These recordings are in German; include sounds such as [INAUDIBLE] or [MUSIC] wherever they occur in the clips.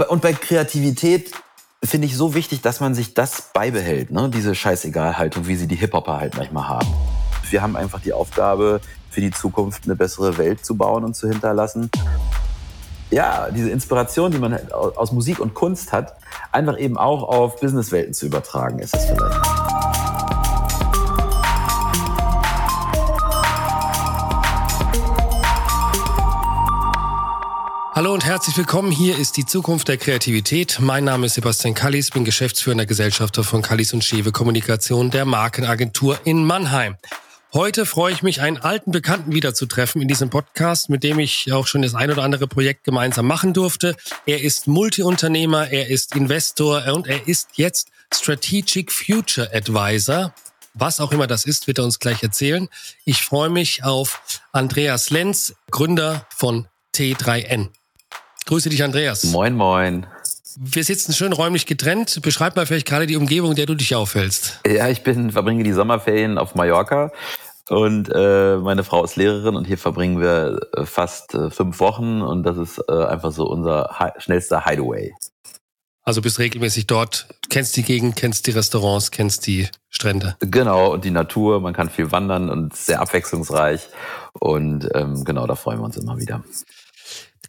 Und bei Kreativität finde ich so wichtig, dass man sich das beibehält, ne? diese Scheißegalhaltung, wie sie die Hip-Hopper halt manchmal haben. Wir haben einfach die Aufgabe, für die Zukunft eine bessere Welt zu bauen und zu hinterlassen. Ja, diese Inspiration, die man aus Musik und Kunst hat, einfach eben auch auf Businesswelten zu übertragen, ist es vielleicht. Hallo und herzlich willkommen. Hier ist die Zukunft der Kreativität. Mein Name ist Sebastian Kallis, bin geschäftsführender Gesellschafter von Kallis und Schewe Kommunikation der Markenagentur in Mannheim. Heute freue ich mich, einen alten Bekannten wiederzutreffen in diesem Podcast, mit dem ich auch schon das ein oder andere Projekt gemeinsam machen durfte. Er ist Multiunternehmer, er ist Investor und er ist jetzt Strategic Future Advisor. Was auch immer das ist, wird er uns gleich erzählen. Ich freue mich auf Andreas Lenz, Gründer von T3N. Grüße dich, Andreas. Moin, moin. Wir sitzen schön räumlich getrennt. Beschreib mal vielleicht gerade die Umgebung, in der du dich aufhältst. Ja, ich bin, verbringe die Sommerferien auf Mallorca und äh, meine Frau ist Lehrerin und hier verbringen wir äh, fast äh, fünf Wochen und das ist äh, einfach so unser hi schnellster Hideaway. Also bist regelmäßig dort, kennst die Gegend, kennst die Restaurants, kennst die Strände. Genau, und die Natur, man kann viel wandern und sehr abwechslungsreich. Und ähm, genau, da freuen wir uns immer wieder.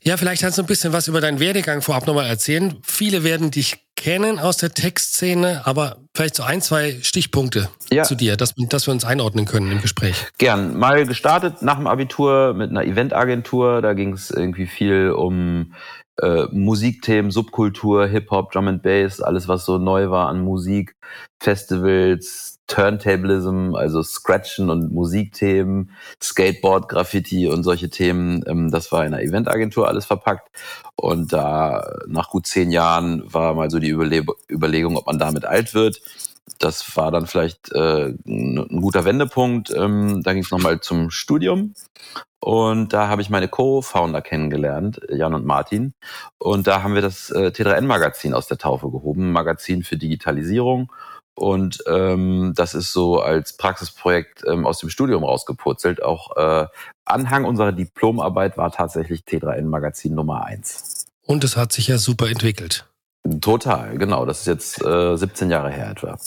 Ja, vielleicht kannst du ein bisschen was über deinen Werdegang vorab nochmal erzählen. Viele werden dich kennen aus der Textszene, aber vielleicht so ein, zwei Stichpunkte ja. zu dir, dass, dass wir uns einordnen können im Gespräch. Gern. Mal gestartet nach dem Abitur mit einer Eventagentur. Da ging es irgendwie viel um äh, Musikthemen, Subkultur, Hip-Hop, Drum and Bass, alles was so neu war an Musik, Festivals, Turntablism, also Scratchen und Musikthemen, Skateboard, Graffiti und solche Themen. Ähm, das war in einer Eventagentur alles verpackt. Und da nach gut zehn Jahren war mal so die Überle Überlegung, ob man damit alt wird. Das war dann vielleicht äh, ein guter Wendepunkt. Ähm, da ging es nochmal zum Studium. Und da habe ich meine Co-Founder kennengelernt, Jan und Martin. Und da haben wir das äh, T3N-Magazin aus der Taufe gehoben, Magazin für Digitalisierung. Und ähm, das ist so als Praxisprojekt ähm, aus dem Studium rausgepurzelt. Auch äh, Anhang unserer Diplomarbeit war tatsächlich T3N Magazin Nummer eins. Und es hat sich ja super entwickelt. Total, genau. Das ist jetzt äh, 17 Jahre her etwa.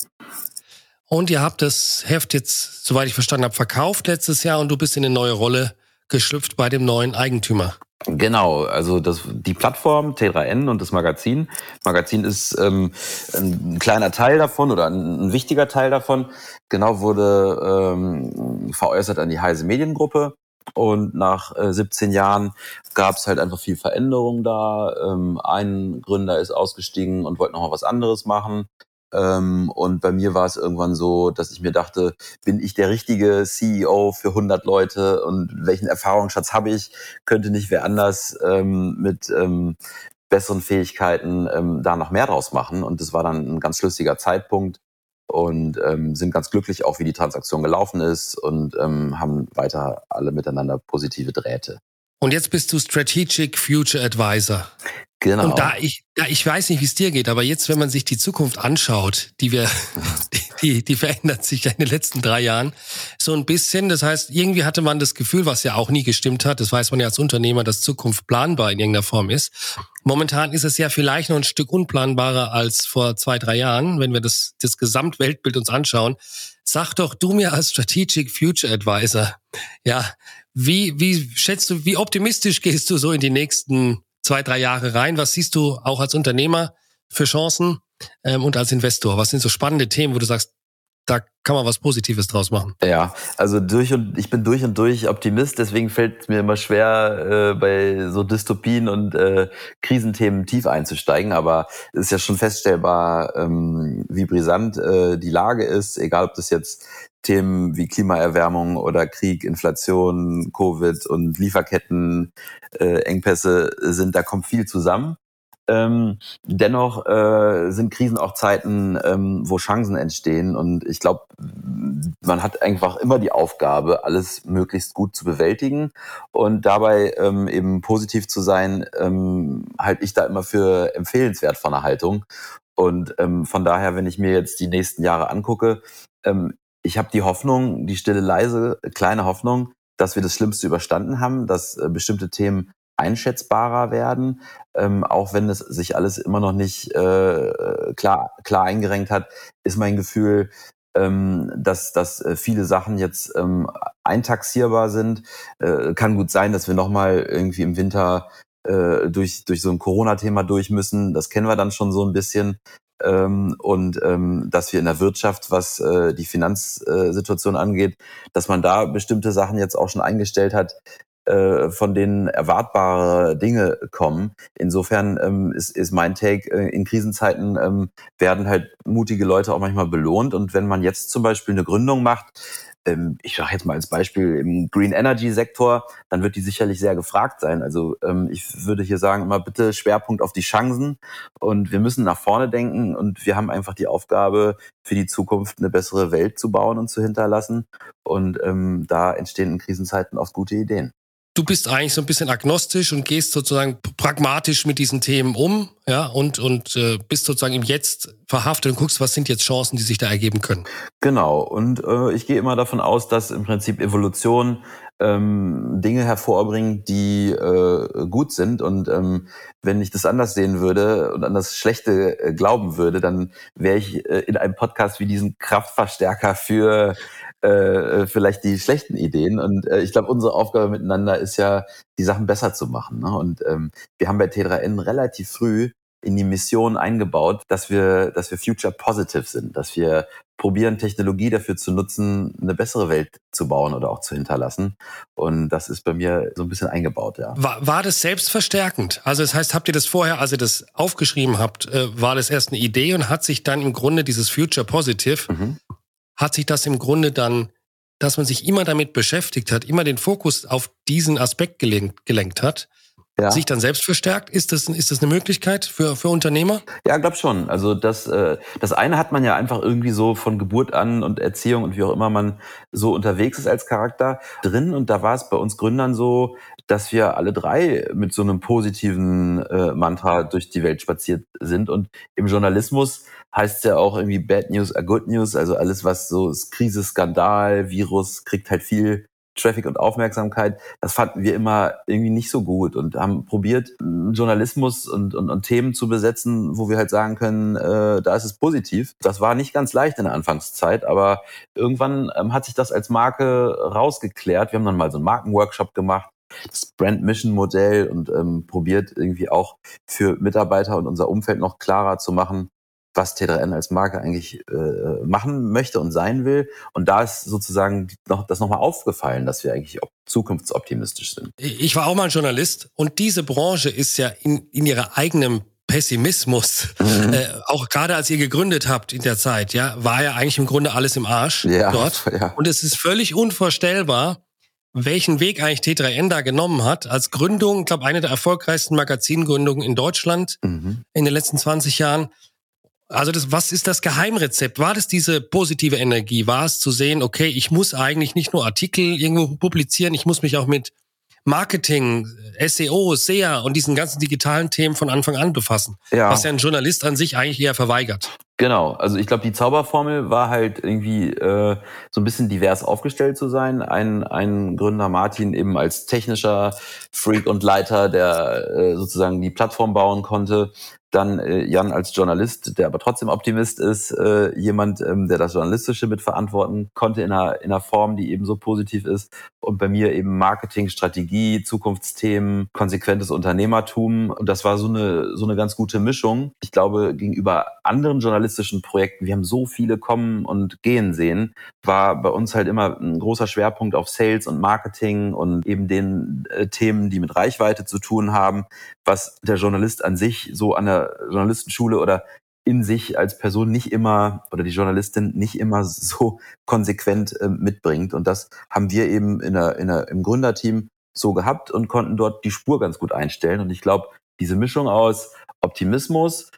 Und ihr habt das Heft jetzt, soweit ich verstanden habe, verkauft letztes Jahr und du bist in eine neue Rolle geschlüpft bei dem neuen Eigentümer. Genau, also das, die Plattform T3N und das Magazin. Magazin ist ähm, ein kleiner Teil davon oder ein, ein wichtiger Teil davon. Genau wurde ähm, veräußert an die Heise Mediengruppe. Und nach äh, 17 Jahren gab es halt einfach viel Veränderung da. Ähm, ein Gründer ist ausgestiegen und wollte noch mal was anderes machen. Ähm, und bei mir war es irgendwann so, dass ich mir dachte, bin ich der richtige CEO für 100 Leute und welchen Erfahrungsschatz habe ich? Könnte nicht wer anders ähm, mit ähm, besseren Fähigkeiten ähm, da noch mehr draus machen? Und das war dann ein ganz schlüssiger Zeitpunkt und ähm, sind ganz glücklich auch, wie die Transaktion gelaufen ist und ähm, haben weiter alle miteinander positive Drähte. Und jetzt bist du Strategic Future Advisor. Genau. Und da ich, da ich weiß nicht, wie es dir geht, aber jetzt, wenn man sich die Zukunft anschaut, die wir, [LAUGHS] die, die verändert sich ja in den letzten drei Jahren so ein bisschen. Das heißt, irgendwie hatte man das Gefühl, was ja auch nie gestimmt hat, das weiß man ja als Unternehmer, dass Zukunft planbar in irgendeiner Form ist. Momentan ist es ja vielleicht noch ein Stück unplanbarer als vor zwei, drei Jahren, wenn wir das, das Gesamtweltbild uns anschauen. Sag doch du mir als Strategic Future Advisor, ja, wie, wie schätzt du, wie optimistisch gehst du so in die nächsten zwei, drei Jahre rein? Was siehst du auch als Unternehmer für Chancen ähm, und als Investor? Was sind so spannende Themen, wo du sagst, da kann man was Positives draus machen. Ja, also durch und ich bin durch und durch Optimist, deswegen fällt es mir immer schwer, äh, bei so Dystopien und äh, Krisenthemen tief einzusteigen. Aber es ist ja schon feststellbar, ähm, wie brisant äh, die Lage ist, egal ob das jetzt Themen wie Klimaerwärmung oder Krieg, Inflation, Covid und Lieferketten, äh, Engpässe sind, da kommt viel zusammen. Ähm, dennoch äh, sind Krisen auch Zeiten, ähm, wo Chancen entstehen. Und ich glaube, man hat einfach immer die Aufgabe, alles möglichst gut zu bewältigen. Und dabei ähm, eben positiv zu sein, ähm, halte ich da immer für empfehlenswert von der Haltung. Und ähm, von daher, wenn ich mir jetzt die nächsten Jahre angucke, ähm, ich habe die Hoffnung, die stille, leise, kleine Hoffnung, dass wir das Schlimmste überstanden haben, dass äh, bestimmte Themen einschätzbarer werden, ähm, auch wenn es sich alles immer noch nicht äh, klar, klar eingerenkt hat, ist mein Gefühl, ähm, dass, dass äh, viele Sachen jetzt ähm, eintaxierbar sind. Äh, kann gut sein, dass wir nochmal irgendwie im Winter äh, durch, durch so ein Corona-Thema durch müssen. Das kennen wir dann schon so ein bisschen. Ähm, und ähm, dass wir in der Wirtschaft, was äh, die Finanzsituation angeht, dass man da bestimmte Sachen jetzt auch schon eingestellt hat, äh, von denen erwartbare Dinge kommen. Insofern ähm, ist, ist mein Take, äh, in Krisenzeiten ähm, werden halt mutige Leute auch manchmal belohnt. Und wenn man jetzt zum Beispiel eine Gründung macht, ähm, ich sage jetzt mal als Beispiel im Green Energy Sektor, dann wird die sicherlich sehr gefragt sein. Also ähm, ich würde hier sagen, immer bitte Schwerpunkt auf die Chancen und wir müssen nach vorne denken und wir haben einfach die Aufgabe, für die Zukunft eine bessere Welt zu bauen und zu hinterlassen. Und ähm, da entstehen in Krisenzeiten oft gute Ideen du bist eigentlich so ein bisschen agnostisch und gehst sozusagen pragmatisch mit diesen Themen um, ja, und, und äh, bist sozusagen im Jetzt verhaftet und guckst, was sind jetzt Chancen, die sich da ergeben können. Genau. Und äh, ich gehe immer davon aus, dass im Prinzip Evolution ähm, Dinge hervorbringt, die äh, gut sind. Und ähm, wenn ich das anders sehen würde und an das Schlechte äh, glauben würde, dann wäre ich äh, in einem Podcast wie diesen Kraftverstärker für äh, vielleicht die schlechten Ideen. Und äh, ich glaube, unsere Aufgabe miteinander ist ja, die Sachen besser zu machen. Ne? Und ähm, wir haben bei T3N relativ früh in die Mission eingebaut, dass wir, dass wir future positive sind, dass wir probieren, Technologie dafür zu nutzen, eine bessere Welt zu bauen oder auch zu hinterlassen. Und das ist bei mir so ein bisschen eingebaut, ja. War, war das selbstverstärkend? Also das heißt, habt ihr das vorher, als ihr das aufgeschrieben habt, äh, war das erst eine Idee und hat sich dann im Grunde dieses Future Positive, mhm hat sich das im Grunde dann, dass man sich immer damit beschäftigt hat, immer den Fokus auf diesen Aspekt gelenkt, gelenkt hat, ja. sich dann selbst verstärkt? Ist das, ist das eine Möglichkeit für, für Unternehmer? Ja, glaub schon. Also das, äh, das eine hat man ja einfach irgendwie so von Geburt an und Erziehung und wie auch immer man so unterwegs ist als Charakter drin. Und da war es bei uns Gründern so, dass wir alle drei mit so einem positiven äh, Mantra durch die Welt spaziert sind. Und im Journalismus heißt ja auch irgendwie Bad News are Good News. Also alles, was so Krise, Skandal, Virus, kriegt halt viel Traffic und Aufmerksamkeit. Das fanden wir immer irgendwie nicht so gut und haben probiert, Journalismus und, und, und Themen zu besetzen, wo wir halt sagen können, äh, da ist es positiv. Das war nicht ganz leicht in der Anfangszeit, aber irgendwann ähm, hat sich das als Marke rausgeklärt. Wir haben dann mal so einen Markenworkshop gemacht das Brand Mission Modell und ähm, probiert irgendwie auch für Mitarbeiter und unser Umfeld noch klarer zu machen, was T3N als Marke eigentlich äh, machen möchte und sein will. Und da ist sozusagen noch, das nochmal aufgefallen, dass wir eigentlich zukunftsoptimistisch sind. Ich war auch mal ein Journalist und diese Branche ist ja in, in ihrer eigenen Pessimismus, mhm. äh, auch gerade als ihr gegründet habt in der Zeit, ja, war ja eigentlich im Grunde alles im Arsch ja, dort. [LAUGHS] Ja. Und es ist völlig unvorstellbar, welchen Weg eigentlich T3N da genommen hat. Als Gründung, ich glaube, eine der erfolgreichsten Magazingründungen in Deutschland mhm. in den letzten 20 Jahren. Also das, was ist das Geheimrezept? War das diese positive Energie? War es zu sehen, okay, ich muss eigentlich nicht nur Artikel irgendwo publizieren, ich muss mich auch mit Marketing, SEO, SEA und diesen ganzen digitalen Themen von Anfang an befassen. Ja. Was ja ein Journalist an sich eigentlich eher verweigert. Genau, also ich glaube, die Zauberformel war halt irgendwie äh, so ein bisschen divers aufgestellt zu sein. Ein, ein Gründer Martin eben als technischer Freak und Leiter, der äh, sozusagen die Plattform bauen konnte, dann äh, Jan als Journalist, der aber trotzdem Optimist ist, äh, jemand, ähm, der das Journalistische mitverantworten konnte in einer, in einer Form, die eben so positiv ist. Und bei mir eben Marketing, Strategie, Zukunftsthemen, konsequentes Unternehmertum. Und das war so eine, so eine ganz gute Mischung. Ich glaube, gegenüber anderen journalistischen Projekten, wir haben so viele kommen und gehen sehen, war bei uns halt immer ein großer Schwerpunkt auf Sales und Marketing und eben den äh, Themen, die mit Reichweite zu tun haben, was der Journalist an sich so an der Journalistenschule oder in sich als Person nicht immer oder die Journalistin nicht immer so konsequent äh, mitbringt. Und das haben wir eben in der, in der, im Gründerteam so gehabt und konnten dort die Spur ganz gut einstellen. Und ich glaube, diese Mischung aus Optimismus,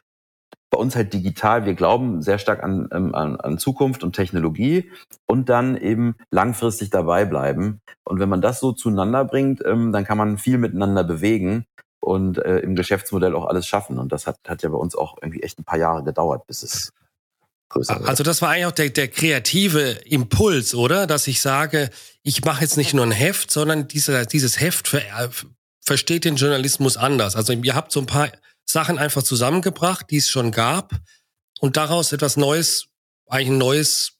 bei uns halt digital, wir glauben sehr stark an, ähm, an, an Zukunft und Technologie und dann eben langfristig dabei bleiben. Und wenn man das so zueinander bringt, ähm, dann kann man viel miteinander bewegen und äh, im Geschäftsmodell auch alles schaffen. Und das hat, hat ja bei uns auch irgendwie echt ein paar Jahre gedauert, bis es größer Also das war eigentlich auch der, der kreative Impuls, oder? Dass ich sage, ich mache jetzt nicht nur ein Heft, sondern diese, dieses Heft ver, versteht den Journalismus anders. Also ihr habt so ein paar Sachen einfach zusammengebracht, die es schon gab und daraus etwas Neues, eigentlich ein neues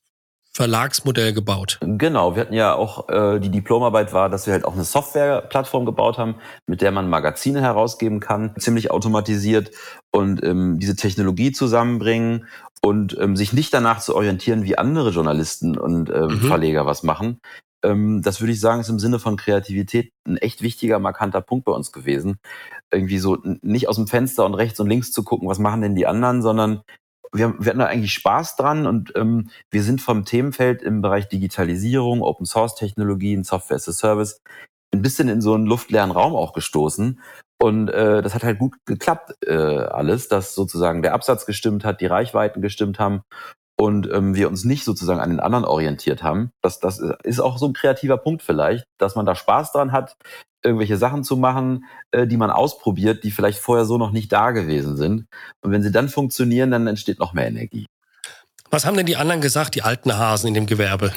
Verlagsmodell gebaut. Genau, wir hatten ja auch, äh, die Diplomarbeit war, dass wir halt auch eine Softwareplattform gebaut haben, mit der man Magazine herausgeben kann, ziemlich automatisiert und ähm, diese Technologie zusammenbringen und ähm, sich nicht danach zu orientieren, wie andere Journalisten und ähm, mhm. Verleger was machen. Ähm, das würde ich sagen, ist im Sinne von Kreativität ein echt wichtiger, markanter Punkt bei uns gewesen. Irgendwie so nicht aus dem Fenster und rechts und links zu gucken, was machen denn die anderen, sondern wir, wir hatten da eigentlich Spaß dran und ähm, wir sind vom Themenfeld im Bereich Digitalisierung, Open Source Technologien, Software as a Service ein bisschen in so einen luftleeren Raum auch gestoßen. Und äh, das hat halt gut geklappt, äh, alles, dass sozusagen der Absatz gestimmt hat, die Reichweiten gestimmt haben und ähm, wir uns nicht sozusagen an den anderen orientiert haben. Das, das ist auch so ein kreativer Punkt vielleicht, dass man da Spaß dran hat, irgendwelche Sachen zu machen, äh, die man ausprobiert, die vielleicht vorher so noch nicht da gewesen sind. Und wenn sie dann funktionieren, dann entsteht noch mehr Energie. Was haben denn die anderen gesagt, die alten Hasen in dem Gewerbe?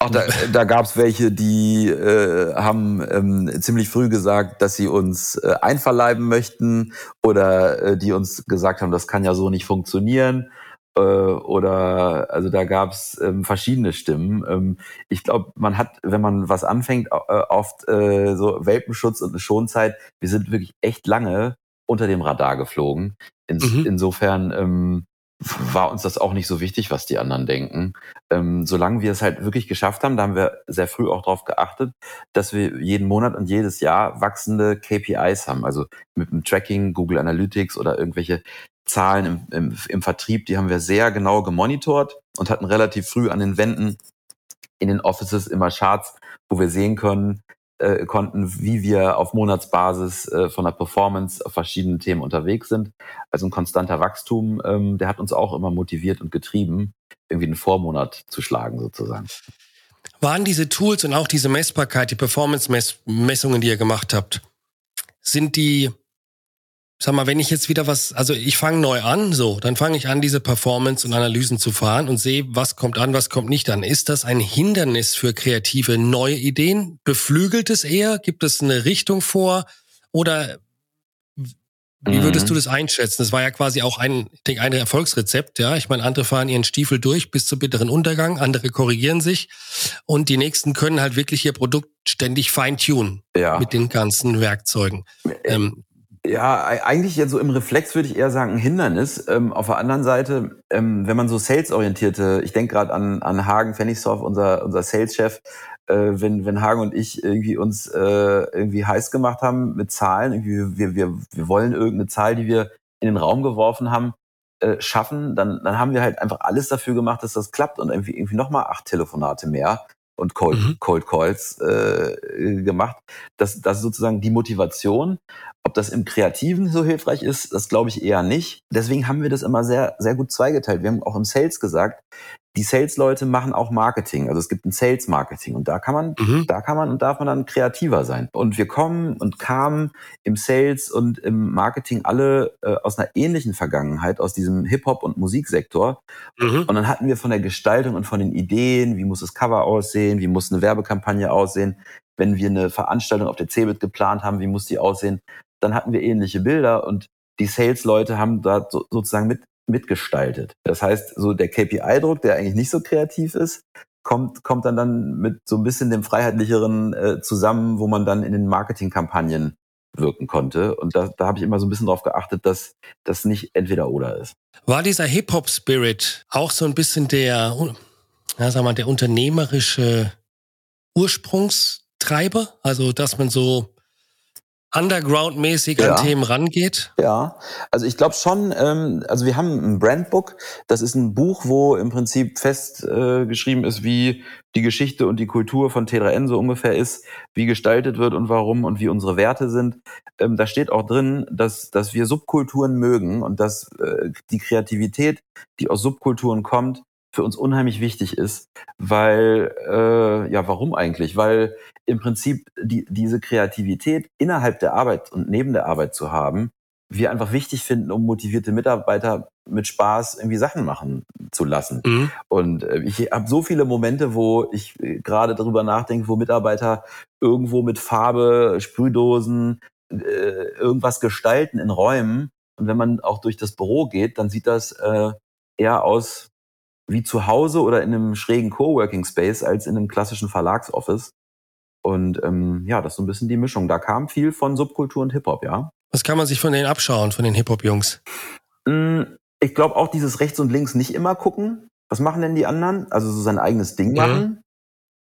Ach, da, da gab es welche, die äh, haben ähm, ziemlich früh gesagt, dass sie uns äh, einverleiben möchten oder äh, die uns gesagt haben, das kann ja so nicht funktionieren. Äh, oder also da gab es ähm, verschiedene Stimmen. Ähm, ich glaube, man hat, wenn man was anfängt, äh, oft äh, so Welpenschutz und eine Schonzeit. Wir sind wirklich echt lange unter dem Radar geflogen. Ins, mhm. Insofern ähm, war uns das auch nicht so wichtig, was die anderen denken. Ähm, solange wir es halt wirklich geschafft haben, da haben wir sehr früh auch darauf geachtet, dass wir jeden Monat und jedes Jahr wachsende KPIs haben. Also mit dem Tracking, Google Analytics oder irgendwelche Zahlen im, im, im Vertrieb, die haben wir sehr genau gemonitort und hatten relativ früh an den Wänden in den Offices immer Charts, wo wir sehen können, äh, konnten, wie wir auf Monatsbasis äh, von der Performance auf verschiedenen Themen unterwegs sind. Also ein konstanter Wachstum, ähm, der hat uns auch immer motiviert und getrieben, irgendwie einen Vormonat zu schlagen sozusagen. Waren diese Tools und auch diese Messbarkeit, die Performance-Messungen, die ihr gemacht habt, sind die sag mal, wenn ich jetzt wieder was, also ich fange neu an, so, dann fange ich an, diese Performance und Analysen zu fahren und sehe, was kommt an, was kommt nicht an. Ist das ein Hindernis für kreative neue Ideen? Beflügelt es eher? Gibt es eine Richtung vor? Oder wie würdest du mhm. das einschätzen? Das war ja quasi auch ein, ich denke, ein Erfolgsrezept, ja. Ich meine, andere fahren ihren Stiefel durch bis zum bitteren Untergang, andere korrigieren sich und die nächsten können halt wirklich ihr Produkt ständig feintunen ja. mit den ganzen Werkzeugen. Ähm, ja, eigentlich jetzt so im Reflex würde ich eher sagen ein Hindernis. Ähm, auf der anderen Seite, ähm, wenn man so salesorientierte, ich denke gerade an, an Hagen Fenningsorf, unser, unser Sales-Chef, äh, wenn, wenn Hagen und ich irgendwie uns äh, irgendwie heiß gemacht haben mit Zahlen, irgendwie wir, wir, wir wollen irgendeine Zahl, die wir in den Raum geworfen haben, äh, schaffen, dann, dann haben wir halt einfach alles dafür gemacht, dass das klappt und irgendwie, irgendwie nochmal acht Telefonate mehr und Cold, mhm. Cold Calls äh, gemacht. Das, das ist sozusagen die Motivation. Ob das im Kreativen so hilfreich ist, das glaube ich eher nicht. Deswegen haben wir das immer sehr, sehr gut zweigeteilt. Wir haben auch im Sales gesagt, die Sales-Leute machen auch Marketing. Also es gibt ein Sales-Marketing und da kann man, mhm. da kann man und darf man dann kreativer sein. Und wir kommen und kamen im Sales und im Marketing alle äh, aus einer ähnlichen Vergangenheit, aus diesem Hip-Hop- und Musiksektor. Mhm. Und dann hatten wir von der Gestaltung und von den Ideen, wie muss das Cover aussehen, wie muss eine Werbekampagne aussehen, wenn wir eine Veranstaltung auf der CeBIT geplant haben, wie muss die aussehen, dann hatten wir ähnliche Bilder und die Sales-Leute haben da so, sozusagen mit mitgestaltet. Das heißt, so der KPI-Druck, der eigentlich nicht so kreativ ist, kommt, kommt dann, dann mit so ein bisschen dem Freiheitlicheren äh, zusammen, wo man dann in den Marketingkampagnen wirken konnte. Und da, da habe ich immer so ein bisschen darauf geachtet, dass das nicht entweder oder ist. War dieser Hip-Hop-Spirit auch so ein bisschen der, ja, sag mal, der unternehmerische Ursprungstreiber? Also, dass man so Underground-mäßig ja. an Themen rangeht? Ja, also ich glaube schon, ähm, also wir haben ein Brandbook, das ist ein Buch, wo im Prinzip fest äh, geschrieben ist, wie die Geschichte und die Kultur von T3N so ungefähr ist, wie gestaltet wird und warum und wie unsere Werte sind. Ähm, da steht auch drin, dass, dass wir Subkulturen mögen und dass äh, die Kreativität, die aus Subkulturen kommt, für uns unheimlich wichtig ist, weil, äh, ja, warum eigentlich? Weil im Prinzip die, diese Kreativität innerhalb der Arbeit und neben der Arbeit zu haben, wir einfach wichtig finden, um motivierte Mitarbeiter mit Spaß irgendwie Sachen machen zu lassen. Mhm. Und äh, ich habe so viele Momente, wo ich äh, gerade darüber nachdenke, wo Mitarbeiter irgendwo mit Farbe, Sprühdosen, äh, irgendwas gestalten in Räumen. Und wenn man auch durch das Büro geht, dann sieht das äh, eher aus wie zu Hause oder in einem schrägen Coworking Space als in einem klassischen Verlagsoffice. Und ähm, ja, das ist so ein bisschen die Mischung. Da kam viel von Subkultur und Hip-Hop, ja. Was kann man sich von denen abschauen, von den Hip-Hop-Jungs? Mm, ich glaube auch dieses rechts und links nicht immer gucken. Was machen denn die anderen? Also so sein eigenes Ding mhm. machen.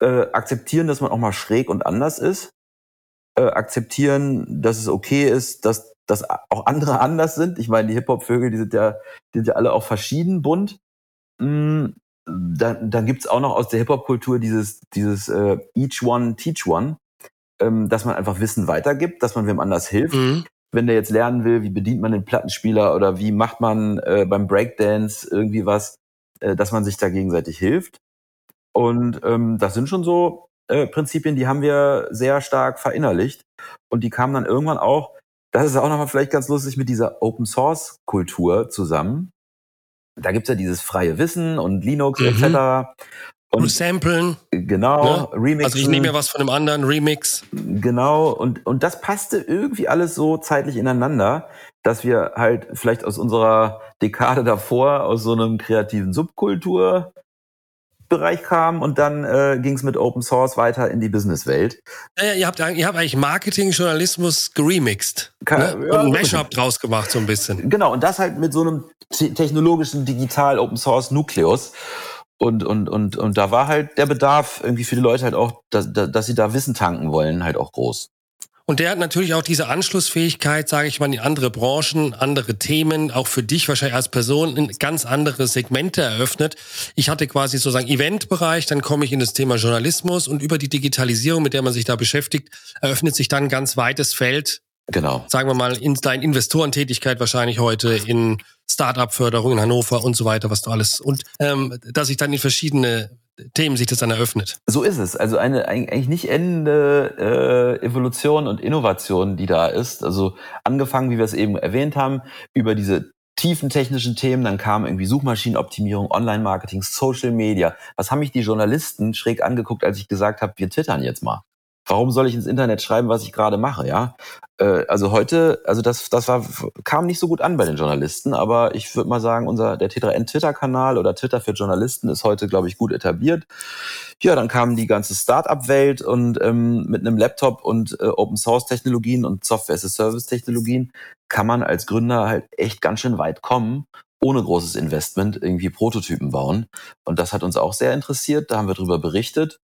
Äh, akzeptieren, dass man auch mal schräg und anders ist. Äh, akzeptieren, dass es okay ist, dass, dass auch andere [LAUGHS] anders sind. Ich meine, die Hip-Hop-Vögel, die sind ja, die sind ja alle auch verschieden bunt. Mm, dann, dann gibt's auch noch aus der Hip-Hop-Kultur dieses, dieses äh, Each One, Teach One, ähm, dass man einfach Wissen weitergibt, dass man wem anders hilft. Mhm. Wenn der jetzt lernen will, wie bedient man den Plattenspieler oder wie macht man äh, beim Breakdance irgendwie was, äh, dass man sich da gegenseitig hilft. Und ähm, das sind schon so äh, Prinzipien, die haben wir sehr stark verinnerlicht. Und die kamen dann irgendwann auch, das ist auch nochmal vielleicht ganz lustig, mit dieser Open Source Kultur zusammen da gibt's ja dieses freie Wissen und Linux mhm. etc. Und Samplen. Genau, ne? Remixen. Also ich nehme ja was von einem anderen, Remix. Genau, und, und das passte irgendwie alles so zeitlich ineinander, dass wir halt vielleicht aus unserer Dekade davor, aus so einem kreativen Subkultur Bereich kam und dann äh, ging es mit Open Source weiter in die Businesswelt. Ja, ihr, habt, ihr habt eigentlich Marketing, Journalismus geremixed Kann, ne? ja, und ein Mashup draus gemacht so ein bisschen. Genau, und das halt mit so einem technologischen Digital Open Source Nukleus. Und, und, und, und da war halt der Bedarf irgendwie für die Leute halt auch, dass, dass sie da Wissen tanken wollen, halt auch groß. Und der hat natürlich auch diese Anschlussfähigkeit, sage ich mal, in andere Branchen, andere Themen, auch für dich wahrscheinlich als Person in ganz andere Segmente eröffnet. Ich hatte quasi sozusagen Eventbereich, dann komme ich in das Thema Journalismus und über die Digitalisierung, mit der man sich da beschäftigt, eröffnet sich dann ein ganz weites Feld. Genau. Sagen wir mal, in deiner Investorentätigkeit wahrscheinlich heute in Startup-Förderung in Hannover und so weiter, was du alles und ähm, dass ich dann in verschiedene Themen sich das dann eröffnet. So ist es. Also eine eigentlich nicht endende äh, Evolution und Innovation, die da ist. Also angefangen, wie wir es eben erwähnt haben, über diese tiefen technischen Themen, dann kam irgendwie Suchmaschinenoptimierung, Online-Marketing, Social Media. Was haben mich die Journalisten schräg angeguckt, als ich gesagt habe, wir twittern jetzt mal? Warum soll ich ins Internet schreiben, was ich gerade mache, ja? Äh, also heute, also das, das war, kam nicht so gut an bei den Journalisten, aber ich würde mal sagen, unser, der T3N Twitter-Kanal oder Twitter für Journalisten ist heute, glaube ich, gut etabliert. Ja, dann kam die ganze Start-up-Welt und ähm, mit einem Laptop und äh, Open-Source-Technologien und Software-as-a-Service-Technologien kann man als Gründer halt echt ganz schön weit kommen ohne großes Investment irgendwie Prototypen bauen. Und das hat uns auch sehr interessiert. Da haben wir drüber berichtet.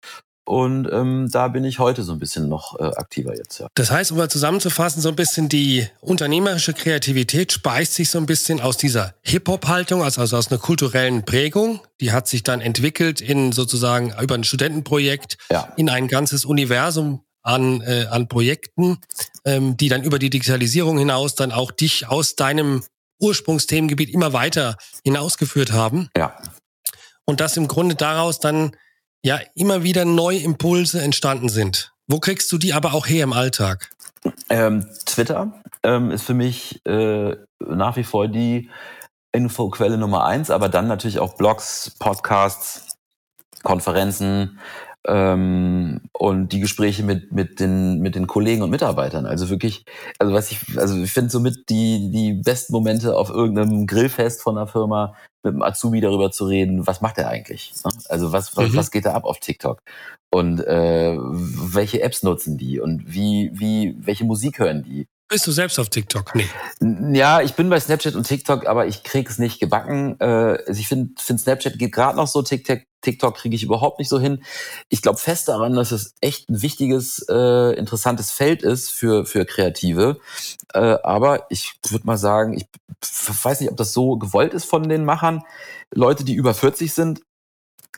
Und ähm, da bin ich heute so ein bisschen noch äh, aktiver jetzt. Ja. Das heißt, um mal zusammenzufassen, so ein bisschen die unternehmerische Kreativität speist sich so ein bisschen aus dieser Hip-Hop-Haltung, also, also aus einer kulturellen Prägung. Die hat sich dann entwickelt in sozusagen über ein Studentenprojekt ja. in ein ganzes Universum an, äh, an Projekten, ähm, die dann über die Digitalisierung hinaus dann auch dich aus deinem Ursprungsthemengebiet immer weiter hinausgeführt haben. Ja. Und das im Grunde daraus dann ja immer wieder neue Impulse entstanden sind. Wo kriegst du die aber auch her im Alltag? Ähm, Twitter ähm, ist für mich äh, nach wie vor die Infoquelle Nummer eins, aber dann natürlich auch Blogs, Podcasts, Konferenzen, ähm, und die Gespräche mit mit den mit den Kollegen und Mitarbeitern. Also wirklich, also was ich, also ich finde somit die die besten Momente auf irgendeinem Grillfest von einer Firma mit dem Azubi darüber zu reden, was macht er eigentlich? Ne? Also was was, mhm. was geht da ab auf TikTok? Und äh, welche Apps nutzen die und wie wie welche Musik hören die? Bist du selbst auf TikTok? Nee. Ja, ich bin bei Snapchat und TikTok, aber ich krieg es nicht gebacken. Äh, also ich finde, find Snapchat geht gerade noch so, TikTok, TikTok kriege ich überhaupt nicht so hin. Ich glaube fest daran, dass es echt ein wichtiges, äh, interessantes Feld ist für, für Kreative. Äh, aber ich würde mal sagen, ich weiß nicht, ob das so gewollt ist von den Machern. Leute, die über 40 sind,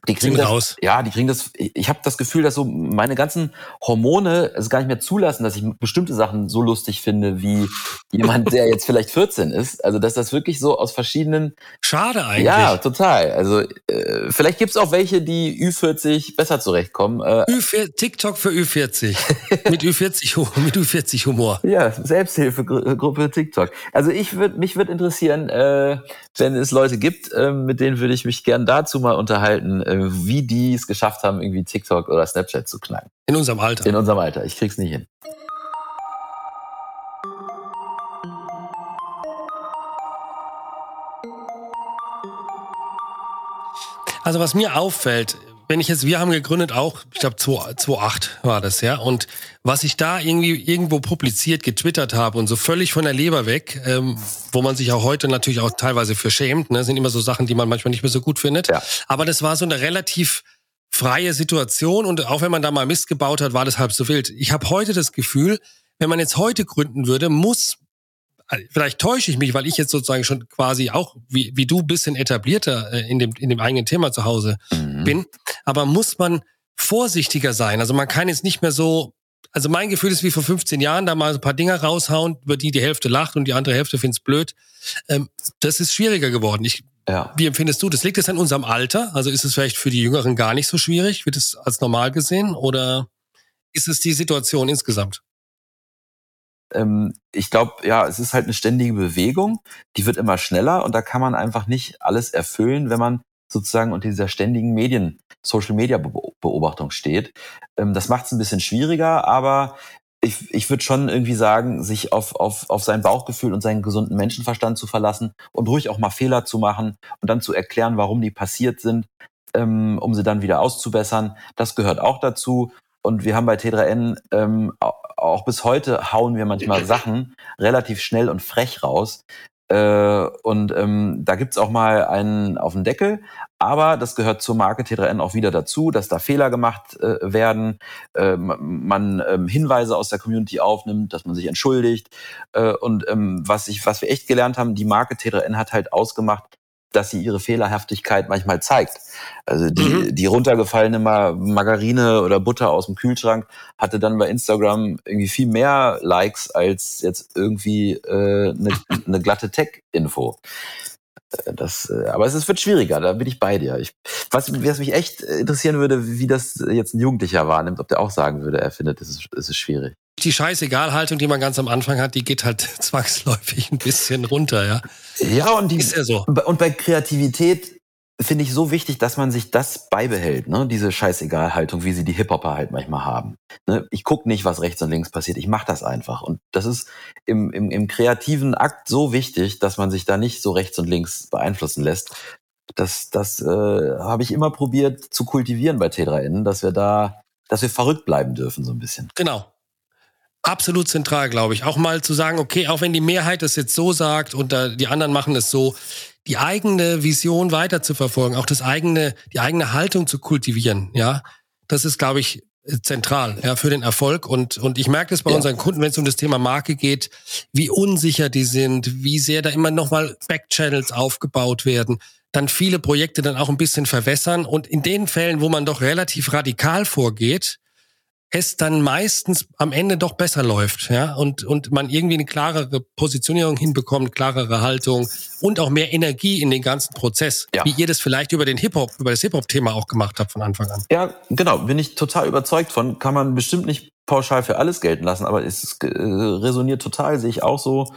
die kriegen das, raus. Ja, die kriegen das. Ich habe das Gefühl, dass so meine ganzen Hormone es gar nicht mehr zulassen, dass ich bestimmte Sachen so lustig finde wie jemand, der jetzt vielleicht 14 ist. Also dass das wirklich so aus verschiedenen. Schade eigentlich. Ja, total. Also äh, vielleicht gibt's auch welche, die Ü40 besser zurechtkommen. Äh, Ü4, TikTok für Ü40 [LAUGHS] mit Ü40 mit Ü40 Humor. Ja, Selbsthilfegruppe TikTok. Also ich würde mich würde interessieren, äh, wenn es Leute gibt, ähm, mit denen würde ich mich gern dazu mal unterhalten, äh, wie die es geschafft haben, irgendwie TikTok oder Snapchat zu knacken. In unserem Alter. In unserem Alter. Ich krieg's nicht hin. Also was mir auffällt, wenn ich jetzt, wir haben gegründet auch, ich glaube 2008 war das, ja. Und was ich da irgendwie irgendwo publiziert, getwittert habe und so völlig von der Leber weg, ähm, wo man sich auch heute natürlich auch teilweise für schämt, ne, sind immer so Sachen, die man manchmal nicht mehr so gut findet. Ja. Aber das war so eine relativ freie Situation und auch wenn man da mal Mist gebaut hat, war das halb so wild. Ich habe heute das Gefühl, wenn man jetzt heute gründen würde, muss vielleicht täusche ich mich, weil ich jetzt sozusagen schon quasi auch wie, wie du bisschen etablierter äh, in dem, in dem eigenen Thema zu Hause mhm. bin. Aber muss man vorsichtiger sein? Also man kann jetzt nicht mehr so, also mein Gefühl ist wie vor 15 Jahren, da mal ein paar Dinger raushauen, über die die Hälfte lacht und die andere Hälfte find's blöd. Ähm, das ist schwieriger geworden. Ich, ja. Wie empfindest du das? Liegt es an unserem Alter? Also ist es vielleicht für die Jüngeren gar nicht so schwierig? Wird es als normal gesehen? Oder ist es die Situation insgesamt? Ähm, ich glaube, ja, es ist halt eine ständige Bewegung, die wird immer schneller und da kann man einfach nicht alles erfüllen, wenn man sozusagen unter dieser ständigen Medien, Social Media Beobachtung steht. Ähm, das macht es ein bisschen schwieriger, aber ich, ich würde schon irgendwie sagen, sich auf, auf, auf sein Bauchgefühl und seinen gesunden Menschenverstand zu verlassen und ruhig auch mal Fehler zu machen und dann zu erklären, warum die passiert sind, ähm, um sie dann wieder auszubessern. Das gehört auch dazu. Und wir haben bei T3N ähm, auch bis heute hauen wir manchmal [LAUGHS] Sachen relativ schnell und frech raus. Äh, und ähm, da gibt's auch mal einen auf den Deckel, aber das gehört zur Marke T3N auch wieder dazu, dass da Fehler gemacht äh, werden, äh, man ähm, Hinweise aus der Community aufnimmt, dass man sich entschuldigt. Äh, und ähm, was, ich, was wir echt gelernt haben, die Marke T3N hat halt ausgemacht, dass sie ihre Fehlerhaftigkeit manchmal zeigt. Also die, mhm. die runtergefallene Margarine oder Butter aus dem Kühlschrank hatte dann bei Instagram irgendwie viel mehr Likes als jetzt irgendwie äh, eine, eine [CLEARS THROAT] glatte Tech-Info. Äh, das, äh, aber es wird schwieriger, da bin ich bei dir. Ich, was, was mich echt interessieren würde, wie das jetzt ein Jugendlicher wahrnimmt, ob der auch sagen würde, er findet, es ist, es ist schwierig die Scheißegalhaltung, die man ganz am Anfang hat, die geht halt [LAUGHS] zwangsläufig ein bisschen runter, ja. Ja, und die, ist ja so. Und bei Kreativität finde ich so wichtig, dass man sich das beibehält, ne? Diese Scheißegalhaltung, wie sie die Hip-Hopper halt manchmal haben. Ne? Ich guck nicht, was rechts und links passiert, ich mache das einfach. Und das ist im, im, im kreativen Akt so wichtig, dass man sich da nicht so rechts und links beeinflussen lässt. Das, das äh, habe ich immer probiert zu kultivieren bei T3N, dass wir da, dass wir verrückt bleiben dürfen, so ein bisschen. Genau absolut zentral, glaube ich. Auch mal zu sagen, okay, auch wenn die Mehrheit das jetzt so sagt und da die anderen machen es so, die eigene Vision weiter zu verfolgen, auch das eigene, die eigene Haltung zu kultivieren, ja, das ist, glaube ich, zentral ja, für den Erfolg. Und, und ich merke das bei ja. unseren Kunden, wenn es um das Thema Marke geht, wie unsicher die sind, wie sehr da immer nochmal Backchannels aufgebaut werden, dann viele Projekte dann auch ein bisschen verwässern. Und in den Fällen, wo man doch relativ radikal vorgeht, es dann meistens am Ende doch besser läuft, ja, und, und man irgendwie eine klarere Positionierung hinbekommt, klarere Haltung und auch mehr Energie in den ganzen Prozess, ja. wie ihr das vielleicht über den Hip-Hop, über das Hip-Hop-Thema auch gemacht habt von Anfang an. Ja, genau, bin ich total überzeugt von, kann man bestimmt nicht pauschal für alles gelten lassen, aber es äh, resoniert total, sehe ich auch so.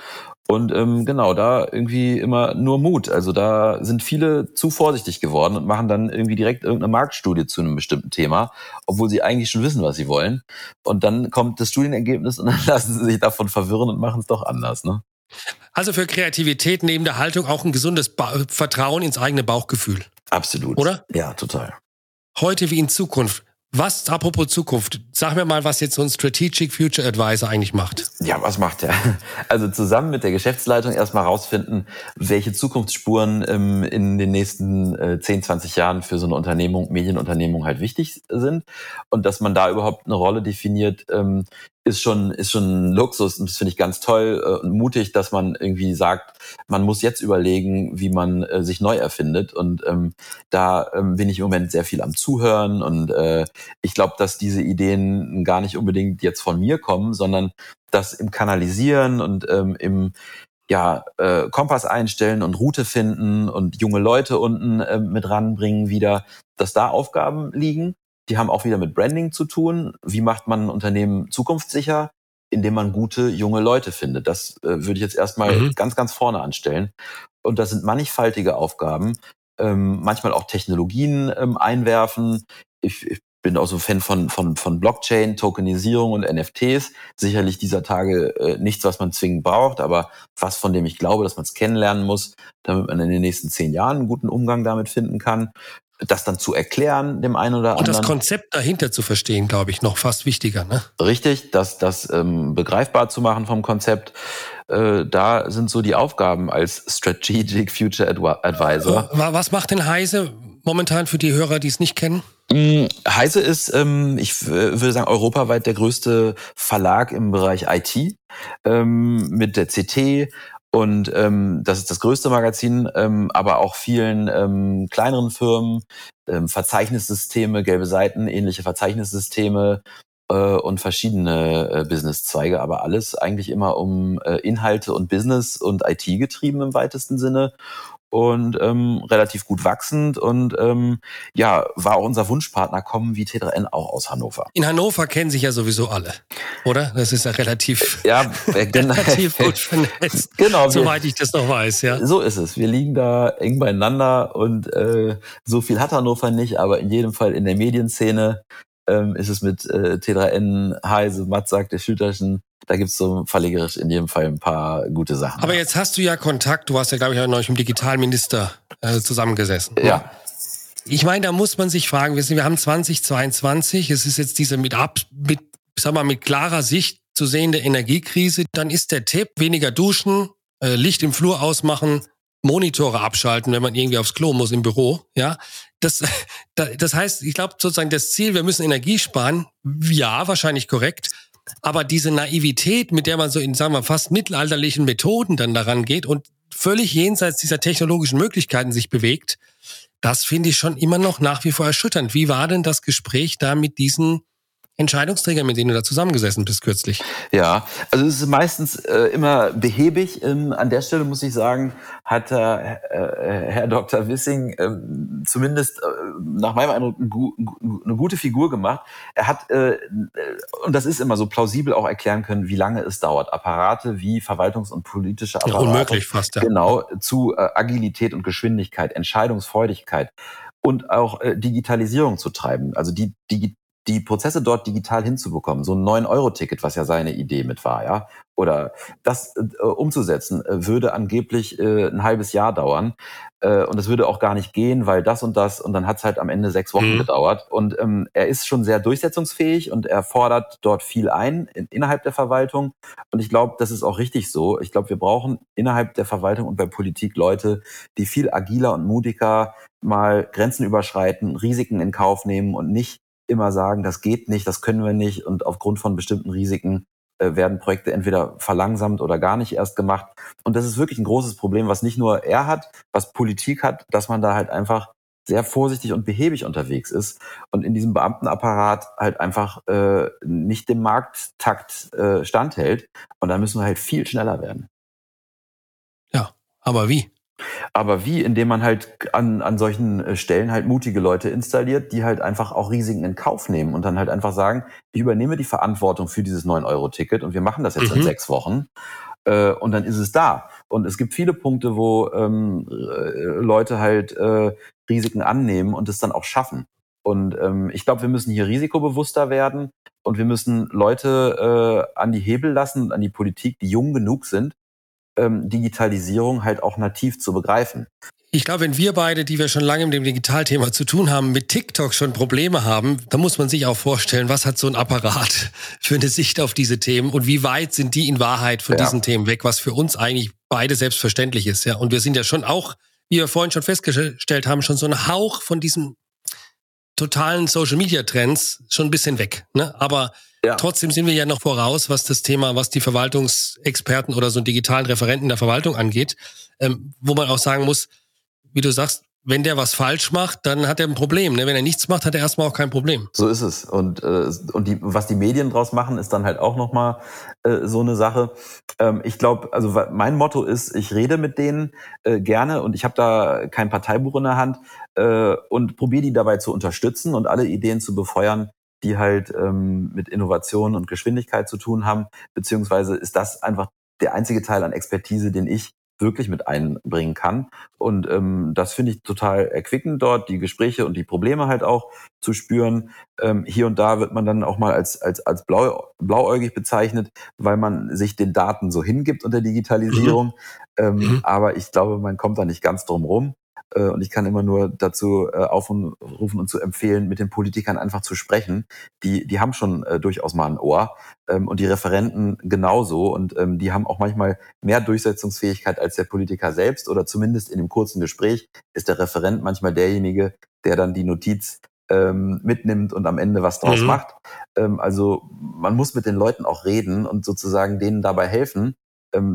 Und ähm, genau, da irgendwie immer nur Mut. Also da sind viele zu vorsichtig geworden und machen dann irgendwie direkt irgendeine Marktstudie zu einem bestimmten Thema, obwohl sie eigentlich schon wissen, was sie wollen. Und dann kommt das Studienergebnis und [LAUGHS] dann lassen sie sich davon verwirren und machen es doch anders. Ne? Also für Kreativität neben der Haltung auch ein gesundes ba Vertrauen ins eigene Bauchgefühl. Absolut. Oder? Ja, total. Heute wie in Zukunft. Was, apropos Zukunft, sag mir mal, was jetzt so ein Strategic Future Advisor eigentlich macht. Ja, was macht er? Also zusammen mit der Geschäftsleitung erstmal rausfinden, welche Zukunftsspuren ähm, in den nächsten äh, 10, 20 Jahren für so eine Unternehmung, Medienunternehmung halt wichtig sind und dass man da überhaupt eine Rolle definiert, ähm, ist schon, ist schon ein Luxus und das finde ich ganz toll äh, und mutig, dass man irgendwie sagt, man muss jetzt überlegen, wie man äh, sich neu erfindet. Und ähm, da ähm, bin ich im Moment sehr viel am Zuhören und äh, ich glaube, dass diese Ideen gar nicht unbedingt jetzt von mir kommen, sondern das im Kanalisieren und ähm, im ja, äh, Kompass einstellen und Route finden und junge Leute unten äh, mit ranbringen wieder, dass da Aufgaben liegen die haben auch wieder mit Branding zu tun. Wie macht man ein Unternehmen zukunftssicher? Indem man gute junge Leute findet. Das äh, würde ich jetzt erstmal mhm. ganz, ganz vorne anstellen. Und das sind mannigfaltige Aufgaben. Ähm, manchmal auch Technologien ähm, einwerfen. Ich, ich bin auch so Fan von, von, von Blockchain, Tokenisierung und NFTs. Sicherlich dieser Tage äh, nichts, was man zwingend braucht, aber was, von dem ich glaube, dass man es kennenlernen muss, damit man in den nächsten zehn Jahren einen guten Umgang damit finden kann das dann zu erklären, dem einen oder anderen. Und das Konzept dahinter zu verstehen, glaube ich, noch fast wichtiger, ne? Richtig, das, das ähm, begreifbar zu machen vom Konzept. Äh, da sind so die Aufgaben als Strategic Future Advisor. Was macht denn Heise momentan für die Hörer, die es nicht kennen? Mm, Heise ist, ähm, ich würde sagen, europaweit der größte Verlag im Bereich IT ähm, mit der CT und ähm, das ist das größte Magazin, ähm, aber auch vielen ähm, kleineren Firmen, ähm, Verzeichnissysteme, gelbe Seiten, ähnliche Verzeichnissysteme äh, und verschiedene äh, Businesszweige, aber alles eigentlich immer um äh, Inhalte und Business und IT getrieben im weitesten Sinne und ähm, relativ gut wachsend und ähm, ja, war auch unser Wunschpartner, kommen wie T3N auch aus Hannover. In Hannover kennen sich ja sowieso alle, oder? Das ist ja relativ, ja, [LAUGHS] äh, relativ gut vernetzt, [LAUGHS] genau, soweit ich das noch weiß, ja. So ist es. Wir liegen da eng beieinander und äh, so viel hat Hannover nicht, aber in jedem Fall in der Medienszene ähm, ist es mit äh, T3N, Heise, Matzak, der Schüterchen da gibt's so verlegerisch in jedem Fall ein paar gute Sachen. Aber jetzt hast du ja Kontakt, du hast ja, glaube ich, auch neulich mit dem Digitalminister äh, zusammengesessen. Ja. Ich meine, da muss man sich fragen, wir, sind, wir haben 2022, es ist jetzt diese mit, ab, mit, sag mal, mit klarer Sicht zu sehende Energiekrise, dann ist der Tipp, weniger duschen, äh, Licht im Flur ausmachen, Monitore abschalten, wenn man irgendwie aufs Klo muss im Büro, ja. Das, [LAUGHS] das heißt, ich glaube sozusagen das Ziel, wir müssen Energie sparen, ja, wahrscheinlich korrekt. Aber diese Naivität, mit der man so in, sagen wir, fast mittelalterlichen Methoden dann daran geht und völlig jenseits dieser technologischen Möglichkeiten sich bewegt, das finde ich schon immer noch nach wie vor erschütternd. Wie war denn das Gespräch da mit diesen Entscheidungsträger, mit denen du da zusammengesessen bist kürzlich? Ja, also es ist meistens äh, immer behäbig. Ähm, an der Stelle muss ich sagen, hat äh, Herr Dr. Wissing ähm, zumindest äh, nach meinem Eindruck eine gute Figur gemacht. Er hat, äh, und das ist immer so plausibel auch erklären können, wie lange es dauert, Apparate wie Verwaltungs- und politische Apparate. Ja, unmöglich fast, ja. Genau, zu äh, Agilität und Geschwindigkeit, Entscheidungsfreudigkeit und auch äh, Digitalisierung zu treiben. Also die, die die Prozesse dort digital hinzubekommen, so ein 9-Euro-Ticket, was ja seine Idee mit war, ja, oder das äh, umzusetzen, äh, würde angeblich äh, ein halbes Jahr dauern. Äh, und es würde auch gar nicht gehen, weil das und das, und dann hat es halt am Ende sechs Wochen mhm. gedauert. Und ähm, er ist schon sehr durchsetzungsfähig und er fordert dort viel ein in, innerhalb der Verwaltung. Und ich glaube, das ist auch richtig so. Ich glaube, wir brauchen innerhalb der Verwaltung und bei Politik Leute, die viel agiler und mutiger mal Grenzen überschreiten, Risiken in Kauf nehmen und nicht immer sagen, das geht nicht, das können wir nicht und aufgrund von bestimmten Risiken äh, werden Projekte entweder verlangsamt oder gar nicht erst gemacht. Und das ist wirklich ein großes Problem, was nicht nur er hat, was Politik hat, dass man da halt einfach sehr vorsichtig und behäbig unterwegs ist und in diesem Beamtenapparat halt einfach äh, nicht dem Markttakt äh, standhält. Und da müssen wir halt viel schneller werden. Ja, aber wie? Aber wie? Indem man halt an, an solchen äh, Stellen halt mutige Leute installiert, die halt einfach auch Risiken in Kauf nehmen und dann halt einfach sagen, ich übernehme die Verantwortung für dieses 9-Euro-Ticket und wir machen das jetzt mhm. in sechs Wochen. Äh, und dann ist es da. Und es gibt viele Punkte, wo ähm, äh, Leute halt äh, Risiken annehmen und es dann auch schaffen. Und ähm, ich glaube, wir müssen hier risikobewusster werden und wir müssen Leute äh, an die Hebel lassen und an die Politik, die jung genug sind, ähm, Digitalisierung halt auch nativ zu begreifen. Ich glaube, wenn wir beide, die wir schon lange mit dem Digitalthema zu tun haben, mit TikTok schon Probleme haben, dann muss man sich auch vorstellen, was hat so ein Apparat [LAUGHS] für eine Sicht auf diese Themen und wie weit sind die in Wahrheit von ja. diesen Themen weg, was für uns eigentlich beide selbstverständlich ist. Ja, und wir sind ja schon auch, wie wir vorhin schon festgestellt haben, schon so ein Hauch von diesen totalen Social Media Trends schon ein bisschen weg. Ne? Aber ja. Trotzdem sind wir ja noch voraus, was das Thema, was die Verwaltungsexperten oder so digitalen Referenten der Verwaltung angeht, ähm, wo man auch sagen muss, wie du sagst, wenn der was falsch macht, dann hat er ein Problem. Ne? Wenn er nichts macht, hat er erstmal auch kein Problem. So ist es. Und, äh, und die, was die Medien draus machen, ist dann halt auch nochmal äh, so eine Sache. Ähm, ich glaube, also mein Motto ist, ich rede mit denen äh, gerne und ich habe da kein Parteibuch in der Hand äh, und probiere die dabei zu unterstützen und alle Ideen zu befeuern, die halt ähm, mit Innovation und Geschwindigkeit zu tun haben, beziehungsweise ist das einfach der einzige Teil an Expertise, den ich wirklich mit einbringen kann. Und ähm, das finde ich total erquickend dort, die Gespräche und die Probleme halt auch zu spüren. Ähm, hier und da wird man dann auch mal als, als, als blau, blauäugig bezeichnet, weil man sich den Daten so hingibt unter Digitalisierung. Mhm. Ähm, mhm. Aber ich glaube, man kommt da nicht ganz drum rum. Äh, und ich kann immer nur dazu äh, aufrufen und zu empfehlen, mit den Politikern einfach zu sprechen. Die, die haben schon äh, durchaus mal ein Ohr ähm, und die Referenten genauso. Und ähm, die haben auch manchmal mehr Durchsetzungsfähigkeit als der Politiker selbst oder zumindest in dem kurzen Gespräch ist der Referent manchmal derjenige, der dann die Notiz ähm, mitnimmt und am Ende was draus mhm. macht. Also man muss mit den Leuten auch reden und sozusagen denen dabei helfen,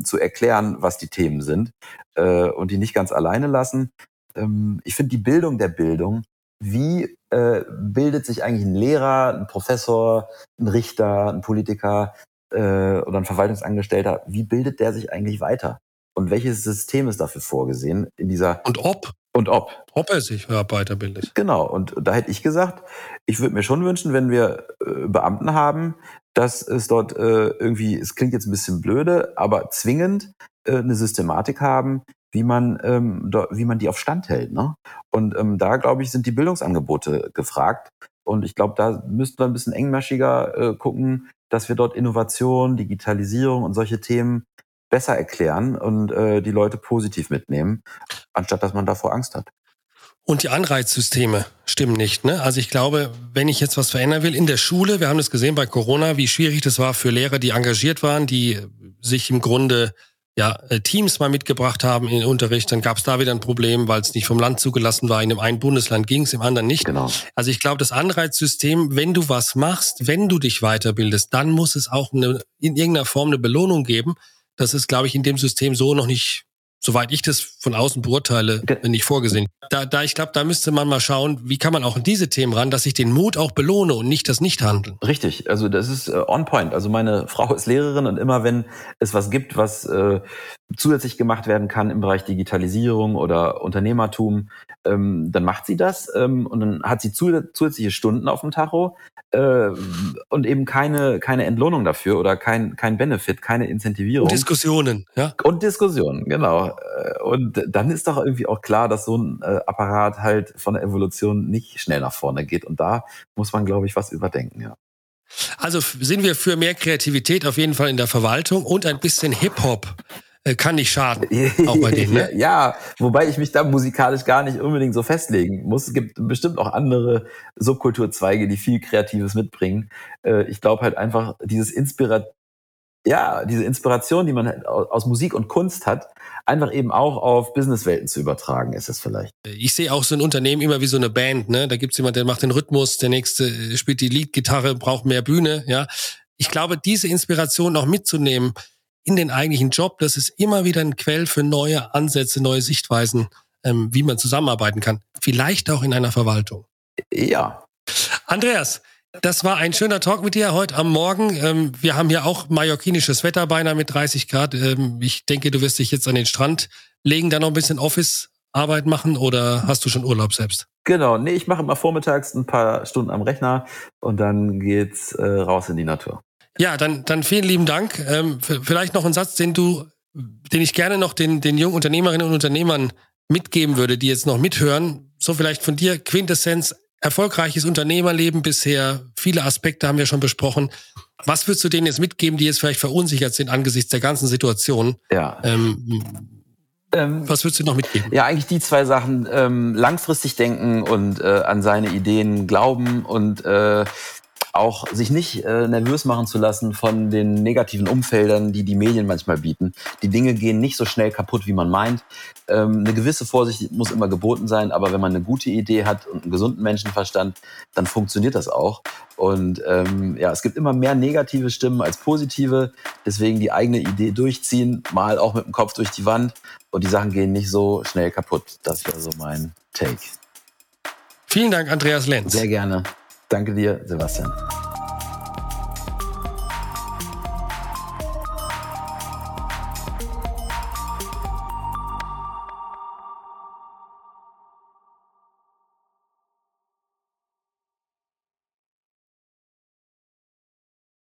zu erklären, was die Themen sind und die nicht ganz alleine lassen ähm, ich finde die Bildung der Bildung, wie äh, bildet sich eigentlich ein Lehrer, ein Professor, ein Richter, ein Politiker äh, oder ein Verwaltungsangestellter, wie bildet der sich eigentlich weiter? Und welches System ist dafür vorgesehen in dieser und ob und ob ob er sich weiterbildet? Genau. Und da hätte ich gesagt, ich würde mir schon wünschen, wenn wir äh, Beamten haben, dass es dort äh, irgendwie, es klingt jetzt ein bisschen blöde, aber zwingend äh, eine Systematik haben, wie man, ähm, wie man die auf Stand hält. Ne? Und ähm, da, glaube ich, sind die Bildungsangebote gefragt. Und ich glaube, da müssten wir ein bisschen engmaschiger äh, gucken, dass wir dort Innovation, Digitalisierung und solche Themen besser erklären und äh, die Leute positiv mitnehmen, anstatt dass man davor Angst hat. Und die Anreizsysteme stimmen nicht. Ne? Also ich glaube, wenn ich jetzt was verändern will in der Schule, wir haben das gesehen bei Corona, wie schwierig das war für Lehrer, die engagiert waren, die sich im Grunde ja, äh, Teams mal mitgebracht haben in den Unterricht, dann gab es da wieder ein Problem, weil es nicht vom Land zugelassen war. In dem einen Bundesland ging es, im anderen nicht. Genau. Also ich glaube, das Anreizsystem, wenn du was machst, wenn du dich weiterbildest, dann muss es auch eine, in irgendeiner Form eine Belohnung geben. Das ist, glaube ich, in dem System so noch nicht soweit ich das von außen beurteile, nicht vorgesehen. Da, da ich glaube, da müsste man mal schauen, wie kann man auch in diese Themen ran, dass ich den Mut auch belohne und nicht das Nichthandeln. Richtig, also das ist äh, on point. Also meine Frau ist Lehrerin und immer wenn es was gibt, was äh, zusätzlich gemacht werden kann im Bereich Digitalisierung oder Unternehmertum, ähm, dann macht sie das ähm, und dann hat sie zusätzliche Stunden auf dem Tacho äh, und eben keine, keine Entlohnung dafür oder kein, kein Benefit, keine Incentivierung. Und Diskussionen, ja. Und Diskussionen, genau. Äh, und dann ist doch irgendwie auch klar, dass so ein äh, Apparat halt von der Evolution nicht schnell nach vorne geht. Und da muss man, glaube ich, was überdenken, ja. Also sind wir für mehr Kreativität auf jeden Fall in der Verwaltung und ein bisschen Hip-Hop kann nicht schaden. Auch bei denen, ne? [LAUGHS] ja, wobei ich mich da musikalisch gar nicht unbedingt so festlegen muss. Es gibt bestimmt auch andere Subkulturzweige, die viel Kreatives mitbringen. Äh, ich glaube halt einfach, dieses Inspirat ja, diese Inspiration, die man halt aus Musik und Kunst hat, einfach eben auch auf Businesswelten zu übertragen, ist es vielleicht. Ich sehe auch so ein Unternehmen immer wie so eine Band, ne? Da gibt's jemand, der macht den Rhythmus, der nächste spielt die Leadgitarre, braucht mehr Bühne, ja. Ich glaube, diese Inspiration auch mitzunehmen, in den eigentlichen Job. Das ist immer wieder ein Quell für neue Ansätze, neue Sichtweisen, ähm, wie man zusammenarbeiten kann. Vielleicht auch in einer Verwaltung. Ja. Andreas, das war ein schöner Talk mit dir heute am Morgen. Ähm, wir haben hier auch mallorquinisches Wetter beinahe mit 30 Grad. Ähm, ich denke, du wirst dich jetzt an den Strand legen, da noch ein bisschen Office-Arbeit machen oder hast du schon Urlaub selbst? Genau, nee, ich mache immer vormittags ein paar Stunden am Rechner und dann geht's äh, raus in die Natur. Ja, dann, dann vielen lieben Dank. Ähm, vielleicht noch ein Satz, den du, den ich gerne noch den, den jungen Unternehmerinnen und Unternehmern mitgeben würde, die jetzt noch mithören. So vielleicht von dir Quintessenz, erfolgreiches Unternehmerleben bisher, viele Aspekte haben wir schon besprochen. Was würdest du denen jetzt mitgeben, die jetzt vielleicht verunsichert sind angesichts der ganzen Situation? Ja. Ähm, ähm, was würdest du noch mitgeben? Ja, eigentlich die zwei Sachen. Ähm, langfristig denken und äh, an seine Ideen glauben und äh, auch sich nicht äh, nervös machen zu lassen von den negativen Umfeldern, die die Medien manchmal bieten. Die Dinge gehen nicht so schnell kaputt, wie man meint. Ähm, eine gewisse Vorsicht muss immer geboten sein, aber wenn man eine gute Idee hat und einen gesunden Menschenverstand, dann funktioniert das auch. Und ähm, ja, es gibt immer mehr negative Stimmen als positive. Deswegen die eigene Idee durchziehen, mal auch mit dem Kopf durch die Wand. Und die Sachen gehen nicht so schnell kaputt. Das wäre so mein Take. Vielen Dank, Andreas Lenz. Sehr gerne. Danke dir, Sebastian.